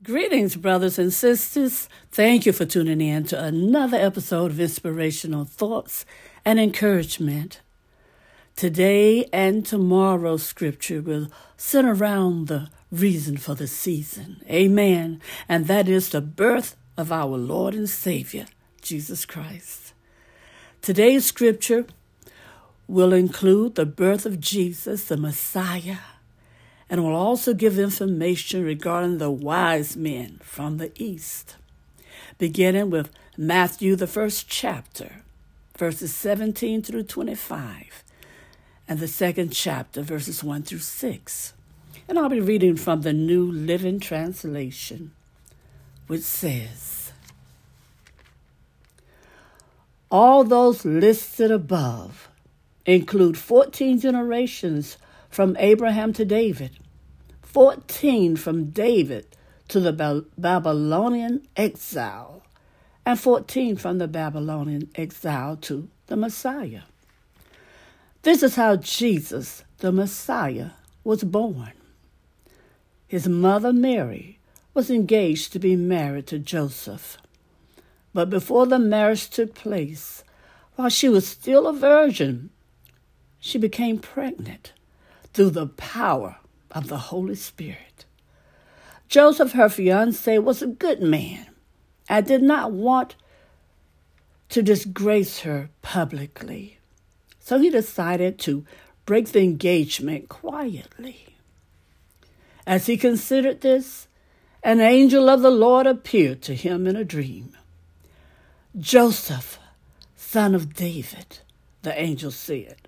Greetings, brothers and sisters. Thank you for tuning in to another episode of Inspirational Thoughts and Encouragement. Today and tomorrow's scripture will center around the reason for the season. Amen. And that is the birth of our Lord and Savior, Jesus Christ. Today's scripture will include the birth of Jesus, the Messiah and will also give information regarding the wise men from the east, beginning with Matthew, the first chapter, verses 17 through 25, and the second chapter, verses 1 through 6. And I'll be reading from the New Living Translation, which says, All those listed above include 14 generations from Abraham to David, 14 from David to the Babylonian exile, and 14 from the Babylonian exile to the Messiah. This is how Jesus, the Messiah, was born. His mother Mary was engaged to be married to Joseph. But before the marriage took place, while she was still a virgin, she became pregnant through the power of the Holy Spirit. Joseph, her fiance, was a good man and did not want to disgrace her publicly. So he decided to break the engagement quietly. As he considered this, an angel of the Lord appeared to him in a dream. Joseph, son of David, the angel said,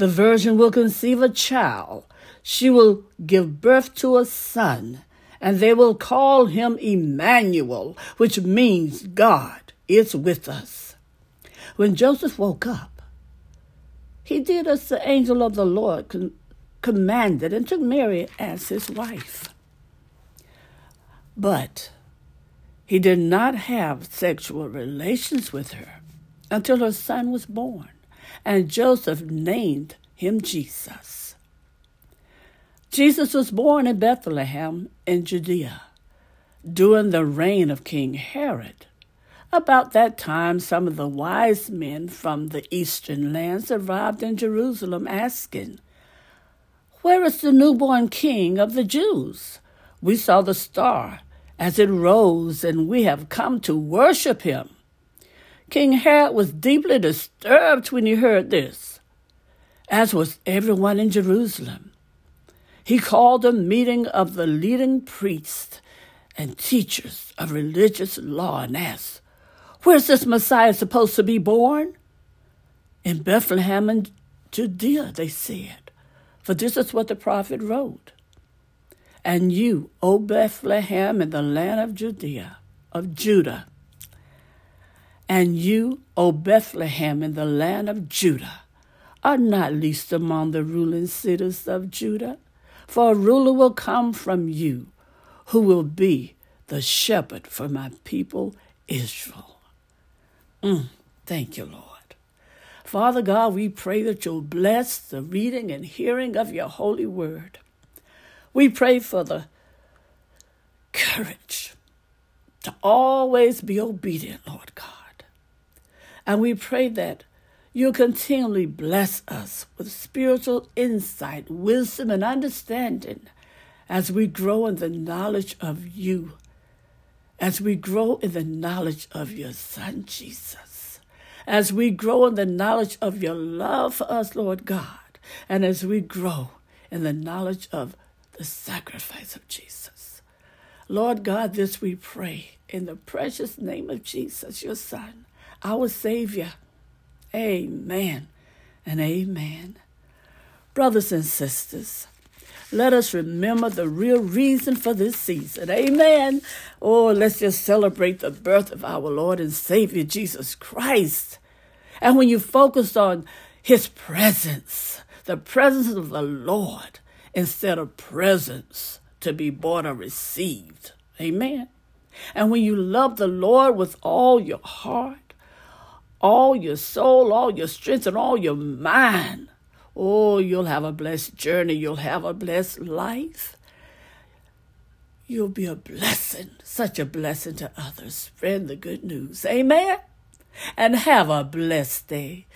the virgin will conceive a child. She will give birth to a son, and they will call him Emmanuel, which means God is with us. When Joseph woke up, he did as the angel of the Lord con- commanded and took Mary as his wife. But he did not have sexual relations with her until her son was born and Joseph named him Jesus. Jesus was born in Bethlehem in Judea during the reign of King Herod. About that time, some of the wise men from the eastern lands arrived in Jerusalem asking, Where is the newborn king of the Jews? We saw the star as it rose, and we have come to worship him. King Herod was deeply disturbed when he heard this, as was everyone in Jerusalem. He called a meeting of the leading priests and teachers of religious law and asked, Where's this Messiah supposed to be born? In Bethlehem and Judea, they said, for this is what the prophet wrote. And you, O Bethlehem, in the land of Judea, of Judah, and you, O Bethlehem, in the land of Judah, are not least among the ruling cities of Judah, for a ruler will come from you, who will be the shepherd for my people Israel. Mm, thank you, Lord. Father God, we pray that you'll bless the reading and hearing of your holy word. We pray for the courage to always be obedient, Lord. And we pray that you continually bless us with spiritual insight, wisdom, and understanding as we grow in the knowledge of you, as we grow in the knowledge of your Son, Jesus, as we grow in the knowledge of your love for us, Lord God, and as we grow in the knowledge of the sacrifice of Jesus. Lord God, this we pray in the precious name of Jesus, your Son our Savior. Amen and amen. Brothers and sisters, let us remember the real reason for this season. Amen. Oh, let's just celebrate the birth of our Lord and Savior Jesus Christ. And when you focus on his presence, the presence of the Lord, instead of presents to be bought or received. Amen. And when you love the Lord with all your heart, all your soul, all your strength, and all your mind, oh, you'll have a blessed journey. You'll have a blessed life. You'll be a blessing, such a blessing to others. Spread the good news. Amen. And have a blessed day.